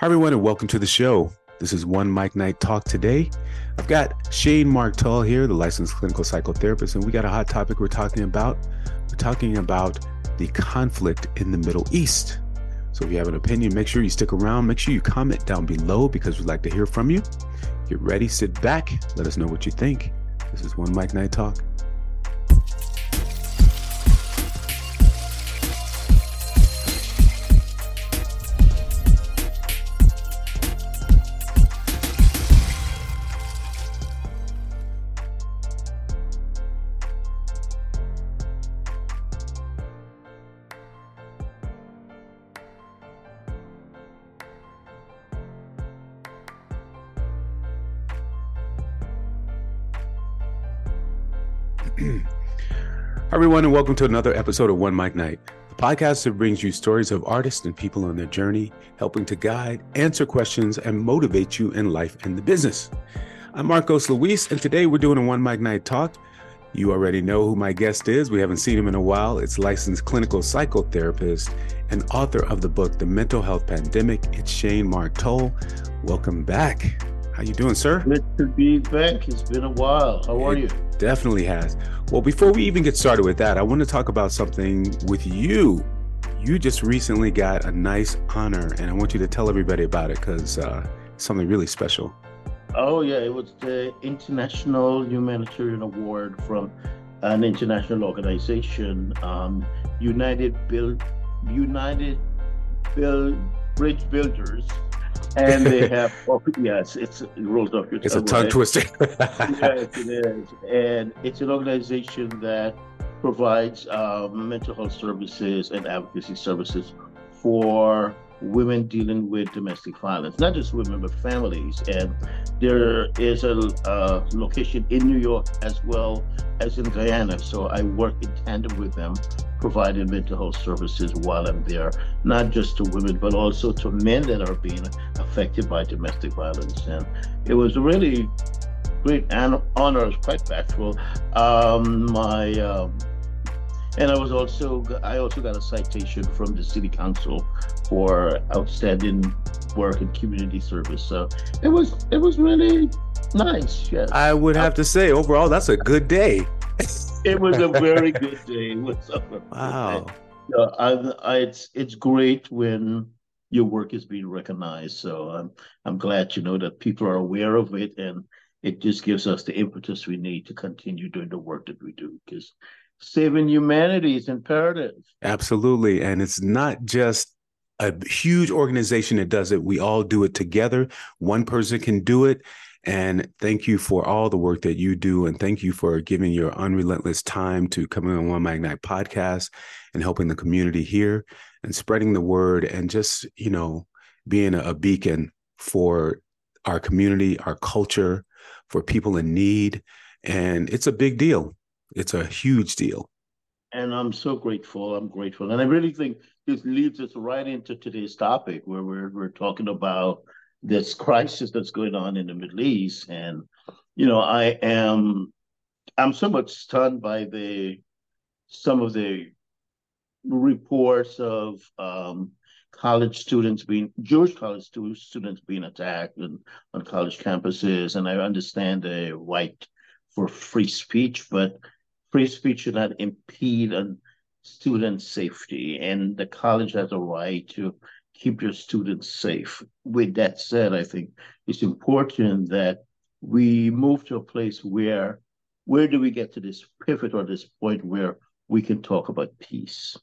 Hi, everyone, and welcome to the show. This is One Mic Night Talk today. I've got Shane Mark Tull here, the licensed clinical psychotherapist, and we got a hot topic we're talking about. We're talking about the conflict in the Middle East. So if you have an opinion, make sure you stick around. Make sure you comment down below because we'd like to hear from you. Get ready, sit back, let us know what you think. This is One Mic Night Talk. Hi, everyone, and welcome to another episode of One Mic Night, the podcast that brings you stories of artists and people on their journey, helping to guide, answer questions, and motivate you in life and the business. I'm Marcos Luis, and today we're doing a One Mic Night talk. You already know who my guest is. We haven't seen him in a while. It's licensed clinical psychotherapist and author of the book The Mental Health Pandemic. It's Shane Mark Tull. Welcome back. How you doing, sir? Good to be back. It's been a while. How are It you? Definitely has. Well, before we even get started with that, I want to talk about something with you. You just recently got a nice honor, and I want you to tell everybody about it because uh, it's something really special. Oh yeah, it was the International Humanitarian Award from an international organization, um, United Build United Build Bridge Builders, and they have oh yes, it's it rolls off your It's a tongue, right? twister. yes, it is. And it's an organization that provides um, mental health services and advocacy services for women dealing with domestic violence, not just women, but families. And there is a, a location in New York as well as in Guyana. So I work in tandem with them, providing mental health services while I'm there, not just to women, but also to men that are being affected by domestic violence. And it was really great an- honor. It's quite factual. Um, my um, and I was also I also got a citation from the city council for outstanding work and community service. So it was it was really nice. Yes, I would have to say, overall, that's a good day. it was a very good day. It was a Wow. So I, I, it's it's great when your work is being recognized. So I'm I'm glad to know that people are aware of it, and it just gives us the impetus we need to continue doing the work that we do. Because saving humanity is imperative. Absolutely. And it's not just a huge organization that does it. We all do it together. One person can do it. And thank you for all the work that you do. And thank you for giving your unrelentless time to coming on One Mic Night podcast and helping the community here and spreading the word and just, you know, being a, beacon for our community, our culture, for people in need. And it's a big deal. It's a huge deal. And I'm so grateful. I'm grateful. And I really think this leads us right into today's topic where we're we're talking about this crisis that's going on in the Middle East. And, you know, I am I'm so much stunned by the some of the reports of um, college students being Jewish college stu- students being attacked and, on college campuses. And I understand the right for free speech, but free speech should not impede on student safety. And the college has a right to keep your students safe. With that said, I think it's important that we move to a place where where do we get to this pivot or this point where we can talk about peace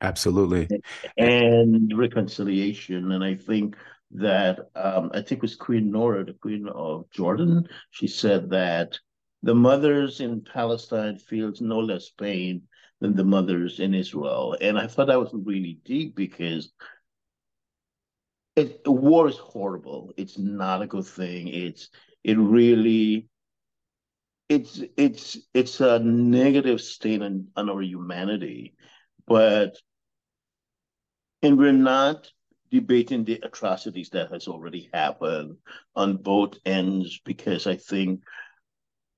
Absolutely. and reconciliation. And I think that um, I think it was Queen Nora, the Queen of Jordan. She said that the mothers in Palestine feels no less pain than the mothers in Israel. And I thought that was really deep because it, war is horrible. It's not a good thing. It's it really it's it's it's a negative stain on, on our humanity. But and we're not debating the atrocities that has already happened on both ends because I think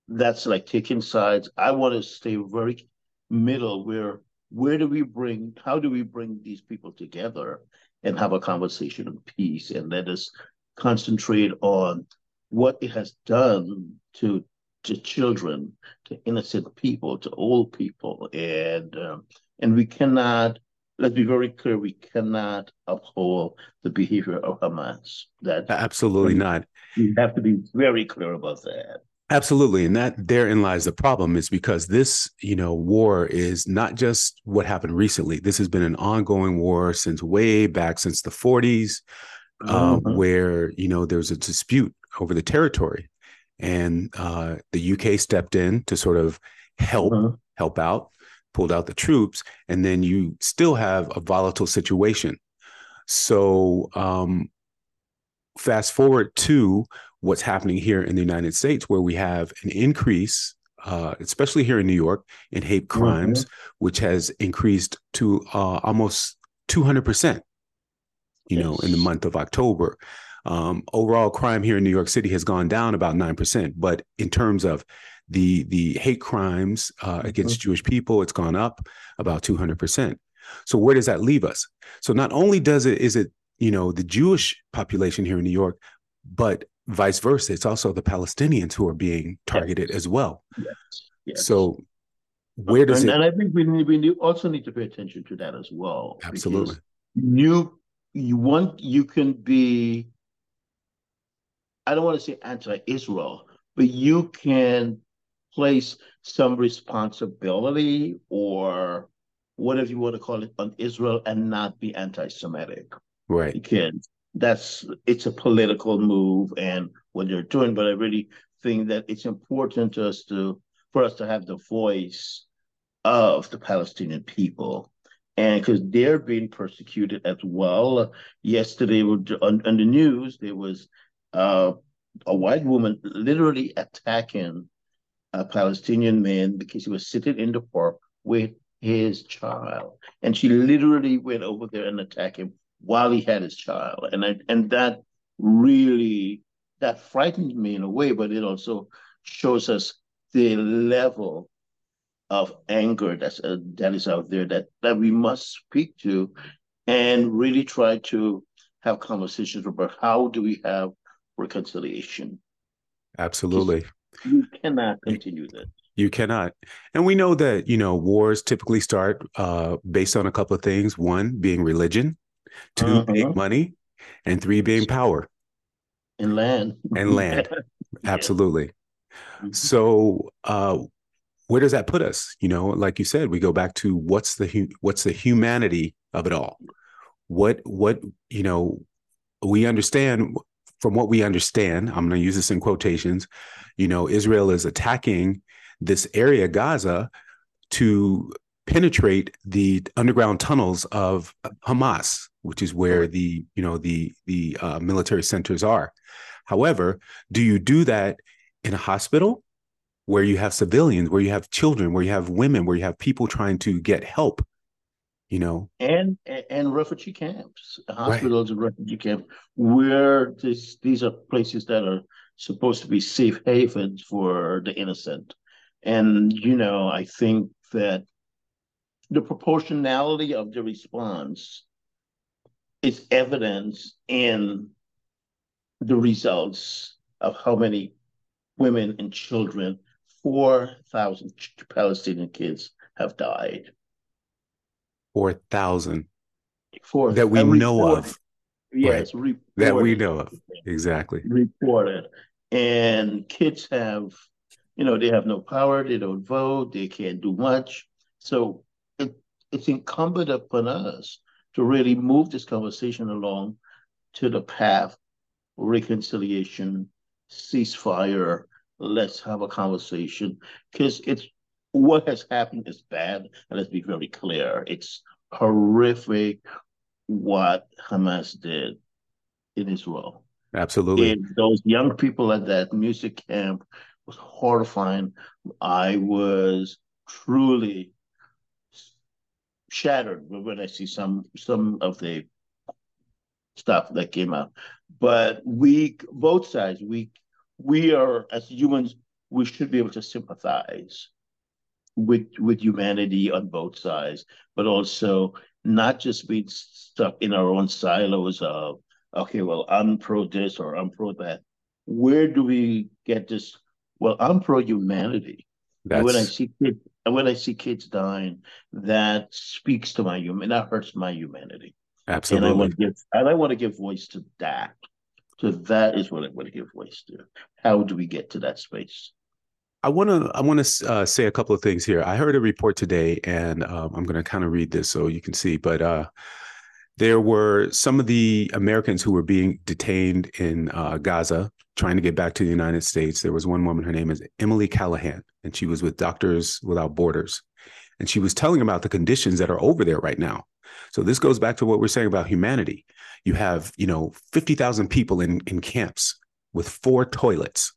that's like taking sides. I want to stay very middle where where do we bring, how do we bring these people together and have a conversation of peace and let us concentrate on what it has done to to children, to innocent people, to old people, and um, and we cannot. Let's be very clear: we cannot uphold the behavior of Hamas. That absolutely not. We have to be very clear about that. Absolutely. And that therein lies the problem is because this, you know, war is not just what happened recently. This has been an ongoing war since way back since the 40s, uh, mm-hmm. where, you know, there's a dispute over the territory. And uh, the UK stepped in to sort of help mm-hmm. help out, pulled out the troops, and then you still have a volatile situation. So um, fast forward to what's happening here in the United States, where we have an increase, uh, especially here in New York, in hate mm-hmm. crimes, mm-hmm. which has increased to uh, almost 200%, you yes. know, in the month of October. Um, overall crime here in New York City has gone down about 9%, but in terms of the the hate crimes uh, against mm-hmm. Jewish people, it's gone up about 200%. So where does that leave us? So not only does it is it you know the Jewish population here in New York, but vice versa. It's also the Palestinians who are being targeted yes. as well. Yes. yes. So where does and, it? And I think we need, we also need to pay attention to that as well. Absolutely. You you want you can be. I don't want to say anti-Israel, but you can place some responsibility or whatever you want to call it on Israel and not be anti-Semitic. Right. You can that's it's a political move and what they're doing, but I really think that it's important to us to for us to have the voice of the Palestinian people. And because they're being persecuted as well. Yesterday on, on the news, there was uh, a white woman literally attacking a Palestinian man because he was sitting in the park with his child. And she literally went over there and attacked him while he had his child, and I, and that really that frightened me in a way, but it also shows us the level of anger that's uh, that is out there that that we must speak to, and really try to have conversations about how do we have reconciliation. Absolutely, you cannot continue this. You cannot. And we know that, you know, wars typically start uh, based on a couple of things. One being religion, 2 uh-huh. being money, and three being power and land and land. Absolutely. Mm-hmm. So, uh, where does that put us? You know, like you said, we go back to what's the what's the humanity of it all. What what you know, we understand from what we understand. I'm going to use this in quotations. You know, Israel is attacking this area, Gaza, to penetrate the underground tunnels of Hamas, which is where the you know the the uh, military centers are. However, do you do that in a hospital where you have civilians, where you have children, where you have women, where you have people trying to get help? You know, and and refugee camps, hospitals right. and refugee camps, where this these are places that are supposed to be safe havens for the innocent. And you know, I think that the proportionality of the response is evidence in the results of how many women and children, 4,000 Palestinian kids have died. 4,000 Four, that we know of. Yes, right. that we know of. Exactly. Reported. And kids have, you know, they have no power, they don't vote, they can't do much. So it's incumbent upon us to really move this conversation along to the path reconciliation, ceasefire. Let's have a conversation because it's what has happened is bad, and let's be very clear. It's horrific what Hamas did in Israel. Absolutely. And those young people at that music camp was horrifying. I was truly shattered when I see some some of the stuff that came out. But we both sides, we we are as humans, we should be able to sympathize with with humanity on both sides, but also not just being stuck in our own silos of okay, well, I'm pro this or I'm pro that. Where do we get this? Well, I'm pro humanity. And when I see kids, and when I see kids dying, that speaks to my human. That hurts my humanity. Absolutely. And I want to give, and I want to give voice to that. So that is what I want to give voice to. How do we get to that space? I want to I want to uh, say a couple of things here. I heard a report today, and um, I'm going to kind of read this so you can see. But uh, there were some of the Americans who were being detained in uh, Gaza, trying to get back to the United States. There was one woman. Her name is Emily Callahan, and she was with Doctors Without Borders, and she was telling about the conditions that are over there right now. So this goes back to what we're saying about humanity. You have, you know, 50,000 people in, in camps with four toilets.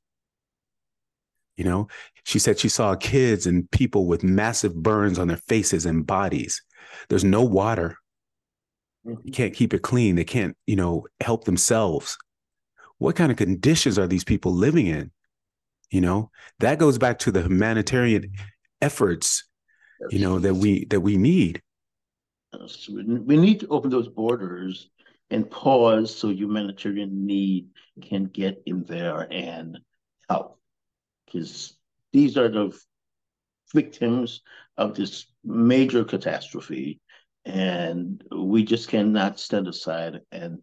You know, she said she saw kids and people with massive burns on their faces and bodies. There's no water. Mm-hmm. can't keep it clean. They can't, you know, help themselves. What kind of conditions are these people living in? You know, that goes back to the humanitarian efforts, you know, that we that we need. We need to open those borders and pause so humanitarian need can get in there and help. Because these are the victims of this major catastrophe. And we just cannot stand aside and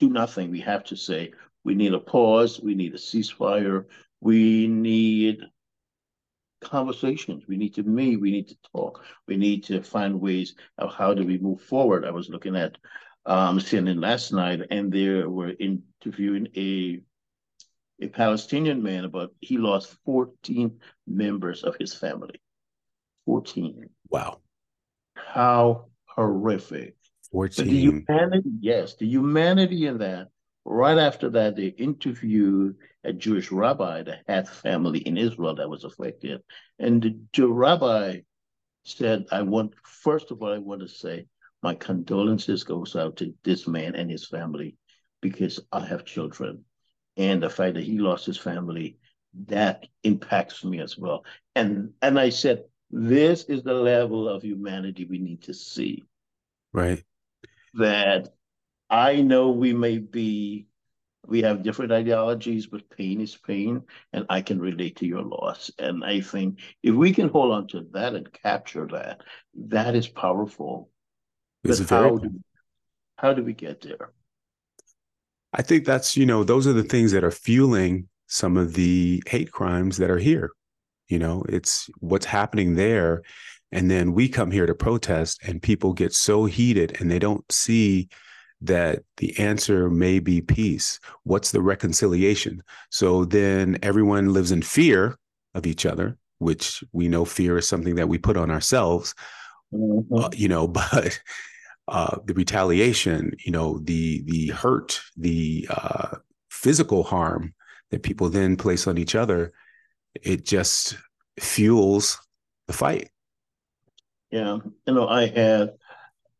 do nothing. We have to say, we need a pause, we need a ceasefire, we need conversations. We need to meet, we need to talk, we need to find ways of how do we move forward. I was looking at um, CNN last night, and they were interviewing a a Palestinian man about he lost 14 members of his family. 14. Wow. How horrific. 14. But the humanity, yes, the humanity in that. Right after that, they interviewed a Jewish rabbi that had family in Israel that was affected. And the, the rabbi said, I want, first of all, I want to say, my condolences goes out to this man and his family because I have children. And the fact that he lost his family, that impacts me as well. And and I said, this is the level of humanity we need to see. Right. That I know we may be we have different ideologies, but pain is pain, and I can relate to your loss. And I think if we can hold on to that and capture that, that is powerful. It's but very... how, do, how do we get there? I think that's, you know, those are the things that are fueling some of the hate crimes that are here. You know, it's what's happening there. And then we come here to protest, and people get so heated and they don't see that the answer may be peace. What's the reconciliation? So then everyone lives in fear of each other, which we know fear is something that we put on ourselves, mm-hmm. uh, you know, but uh, the retaliation, you know, the the hurt, the uh, physical harm that people then place on each other, it just fuels the fight. Yeah, you know, I had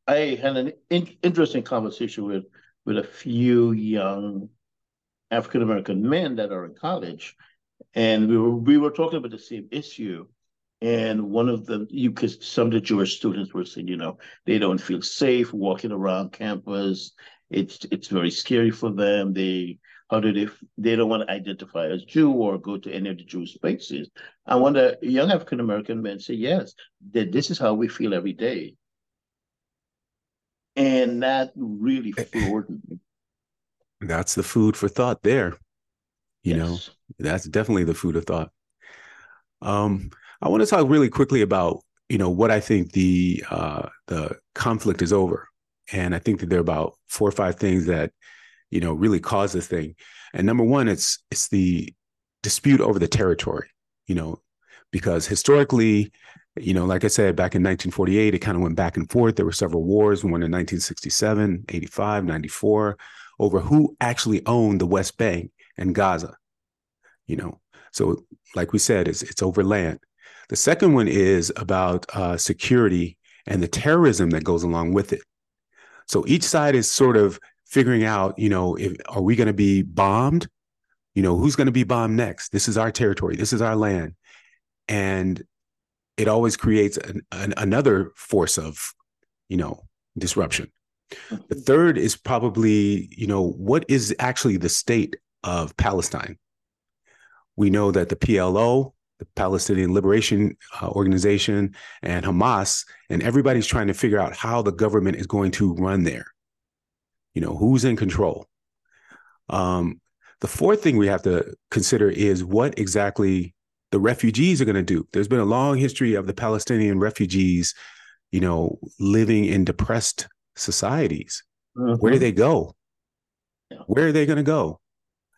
I had an in- interesting conversation with with a few young African American men that are in college, and we were we were talking about the same issue. And one of them, you because some of the Jewish students were saying, you know, they don't feel safe walking around campus. It's it's very scary for them. They how do they they don't want to identify as Jew or go to any of the Jewish spaces. I wonder, young African American men say yes, that this is how we feel every day and that really eh, eh. floored me. That's the food for thought there. You yes. know, that's definitely the food of thought. Um, I want to talk really quickly about you know what I think the uh, the conflict is over, and I think that there are about four or five things that you know really cause this thing. And number one, it's it's the dispute over the territory. You know, because historically you know, like I said, back in 1948, it kind of went back and forth. There were several wars, one in 1967, 85, 94, over who actually owned the West Bank and Gaza. You know, so like we said, it's, it's over land. The second one is about uh, security and the terrorism that goes along with it. So each side is sort of figuring out, you know, if are we going to be bombed? You know, who's going to be bombed next? This is our territory. This is our land. And it always creates an, an, another force of, you know, disruption. The mm-hmm. third is probably, you know, what is actually the state of Palestine? We know that the PLO, the Palestinian Liberation uh, Organization, and Hamas, and everybody's trying to figure out how the government is going to run there. You know, who's in control? Um, the fourth thing we have to consider is what exactly the refugees are going to do. There's been a long history of the Palestinian refugees, you know, living in depressed societies. Mm-hmm. Where do they go? Where are they going to go?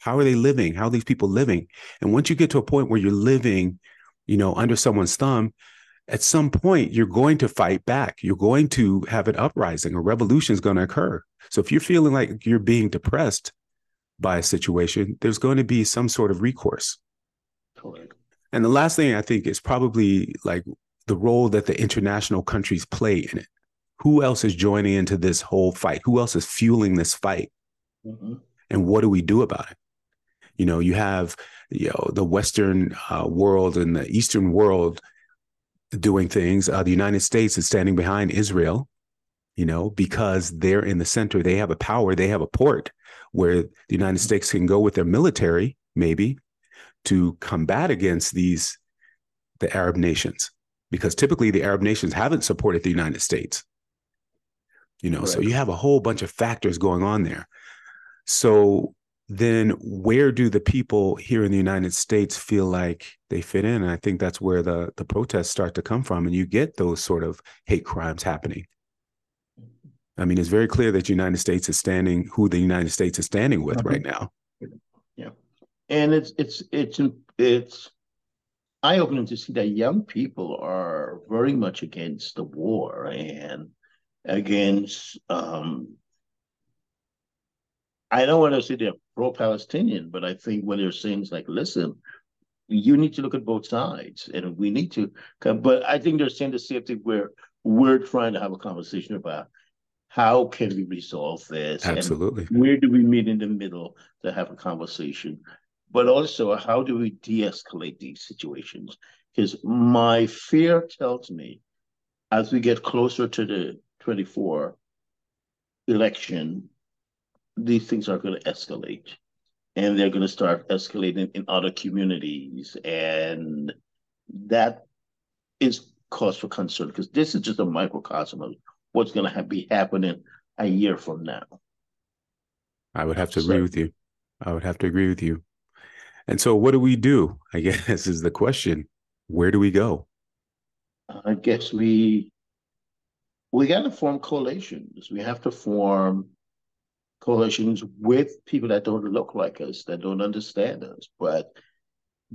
How are they living? How are these people living? And once you get to a point where you're living, you know, under someone's thumb, at some point you're going to fight back. You're going to have an uprising. A revolution is going to occur. So if you're feeling like you're being depressed by a situation, there's going to be some sort of recourse. Correct. And the last thing I think is probably like the role that the international countries play in it. Who else is joining into this whole fight? Who else is fueling this fight? Mm-hmm. And what do we do about it? You know, you have you know the Western uh, world and the Eastern world doing things. Uh, the United States is standing behind Israel, you know, because they're in the center. They have a power. They have a port where the United mm-hmm. States can go with their military, maybe, to combat against these the Arab nations because typically the Arab nations haven't supported the United States. You know, right. so you have a whole bunch of factors going on there. So then where do the people here in the United States feel like they fit in? And I think that's where the the protests start to come from and you get those sort of hate crimes happening. I mean, it's very clear that the United States is standing who the United States is standing with right mm-hmm. now Yeah, and it's it's it's it's eye-opening to see that young people are very much against the war and against um, I don't want to say they're pro-Palestinian, but I think when they're saying is like, listen, you need to look at both sides, and we need to. Come, but I think they're saying the same thing where we're trying to have a conversation about how can we resolve this, absolutely, where do we meet in the middle to have a conversation but also how do we de-escalate these situations? Because my fear tells me as we get closer to the 24 election, these things are going to escalate and they're going to start escalating in other communities. And that is cause for concern because this is just a microcosm of what's going to be happening a year from now. I would have to so, agree with you. I would have to agree with you. And so, what do we do? I guess is the question. Where do we go? I guess we we got to form coalitions. We have to form coalitions with people that don't look like us, that don't understand us, but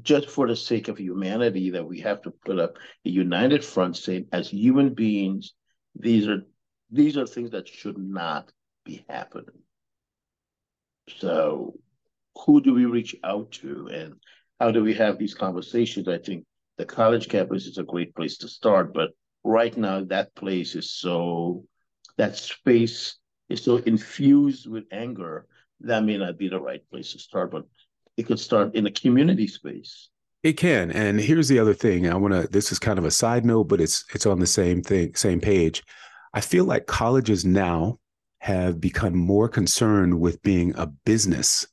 just for the sake of humanity, that we have to put up a united front saying, as human beings, these are these are things that should not be happening. So who do we reach out to and how do we have these conversations? I think the college campus is a great place to start, but right now that place is so that space is so infused with anger that may not be the right place to start, but it could start in a community space. It can. And here's the other thing. I want to this is kind of a side note, but it's it's on the same thing, same page. I feel like colleges now have become more concerned with being a business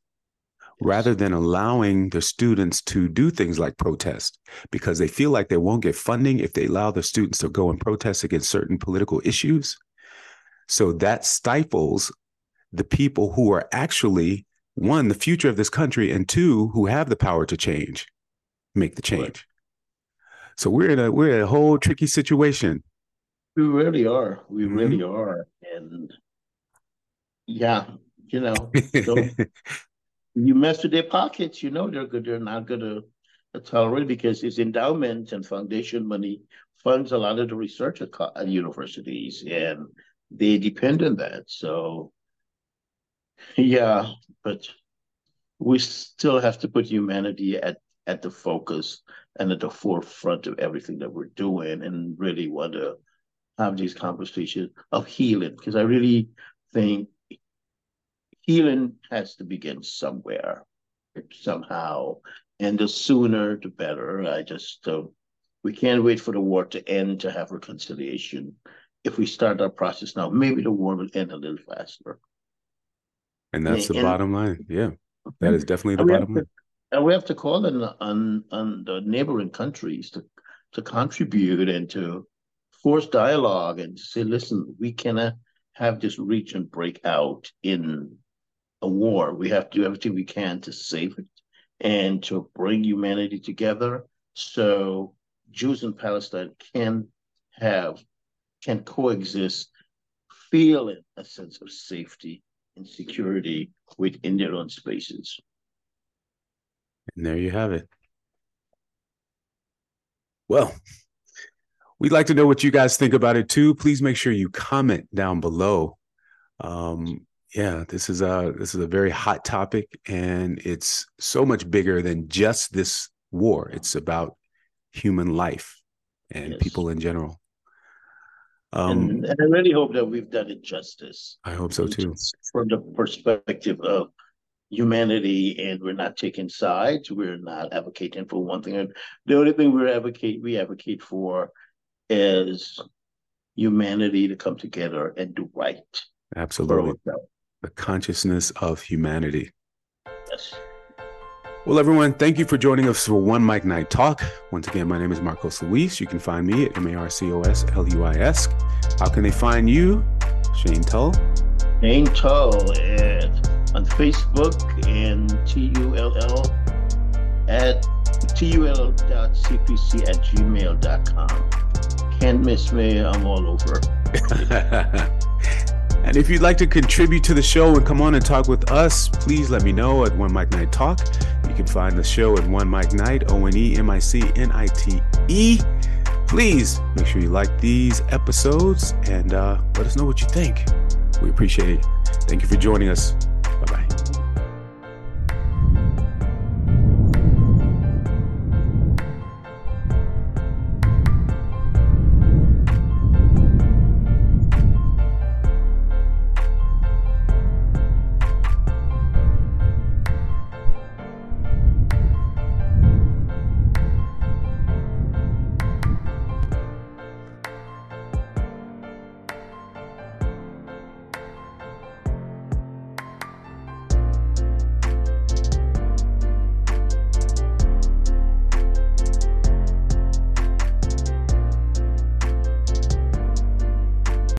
rather than allowing the students to do things like protest because they feel like they won't get funding if they allow the students to go and protest against certain political issues. So that stifles the people who are actually one, the future of this country, and two, who have the power to change, make the change. Right. So we're in a we're in a whole tricky situation. We really are. We mm-hmm. really are. And yeah, you know, so you mess with their pockets, you know they're good. They're not going to tolerate because it's endowment and foundation money funds a lot of the research at, at universities, and they depend on that. So, yeah, but we still have to put humanity at at the focus and at the forefront of everything that we're doing, and really want to have these conversations of healing because I really think healing has to begin somewhere, somehow. And the sooner, the better. I just, uh, We can't wait for the war to end to have reconciliation. If we start our process now, maybe the war will end a little faster. And that's and, the bottom line. Yeah, that is definitely the bottom line. And we have to call on, on, on the neighboring countries to, to contribute and to force dialogue and to say, listen, we cannot have this region break out in a war. We have to do everything we can to save it and to bring humanity together so Jews in Palestine can have, can coexist, feeling a sense of safety and security within their own spaces. And there you have it. Well, we'd like to know what you guys think about it too. Please make sure you comment down below. Um, yeah, this is a this is a very hot topic, and it's so much bigger than just this war. It's about human life and yes. people in general. Um, and, and, I really hope that we've done it justice. I hope so too. From the perspective of humanity and we're not taking sides. We're not advocating for one thing. The only thing we advocate we advocate for is humanity to come together and do right. Absolutely. The consciousness of humanity. Yes. Well, everyone, thank you for joining us for One Mic Night Talk. Once again, my name is Marcos Luis. You can find me at M A R C O S L U I S. How can they find you, Shane Tull? Shane Tull at on Facebook and T-U-L-L at tull.cpc at gmail.com. Can't miss me. I'm all over. and if you'd like to contribute to the show and come on and talk with us, please let me know at One Mic Night Talk. You can find the show at One Mic Night, O N E M I C N I T E. Please make sure you like these episodes and uh, let us know what you think. We appreciate it. Thank you for joining us.